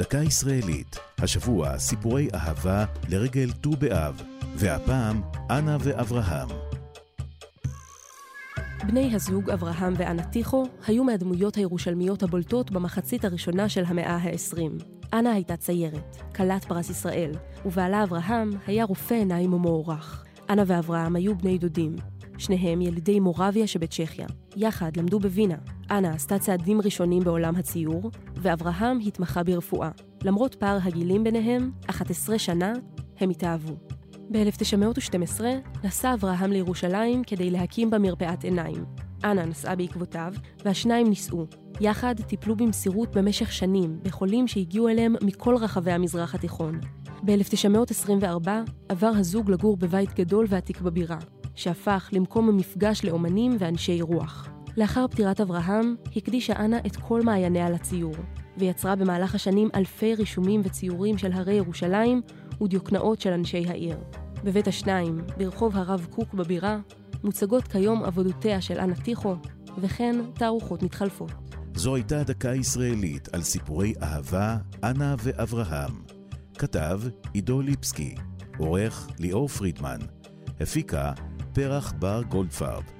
דקה ישראלית, השבוע סיפורי אהבה לרגל ט"ו באב, והפעם אנה ואברהם. בני הזוג אברהם ואנה טיכו היו מהדמויות הירושלמיות הבולטות במחצית הראשונה של המאה ה-20. אנה הייתה ציירת, כלת פרס ישראל, ובעלה אברהם היה רופא עיניים ומוערך. אנה ואברהם היו בני דודים. שניהם ילידי מורביה שבצ'כיה. יחד למדו בווינה. אנה עשתה צעדים ראשונים בעולם הציור, ואברהם התמחה ברפואה. למרות פער הגילים ביניהם, 11 שנה, הם התאהבו. ב-1912 נסע אברהם לירושלים כדי להקים בה מרפאת עיניים. אנה נסעה בעקבותיו, והשניים נישאו. יחד טיפלו במסירות במשך שנים בחולים שהגיעו אליהם מכל רחבי המזרח התיכון. ב-1924 עבר הזוג לגור בבית גדול ועתיק בבירה, שהפך למקום המפגש לאומנים ואנשי רוח. לאחר פטירת אברהם, הקדישה אנה את כל מעייניה לציור, ויצרה במהלך השנים אלפי רישומים וציורים של הרי ירושלים ודיוקנאות של אנשי העיר. בבית השניים, ברחוב הרב קוק בבירה, מוצגות כיום עבודותיה של אנה טיכו, וכן תערוכות מתחלפות. זו הייתה דקה ישראלית על סיפורי אהבה, אנה ואברהם. כתב עידו ליפסקי, עורך ליאור פרידמן, הפיקה פרח בר גולדפרב.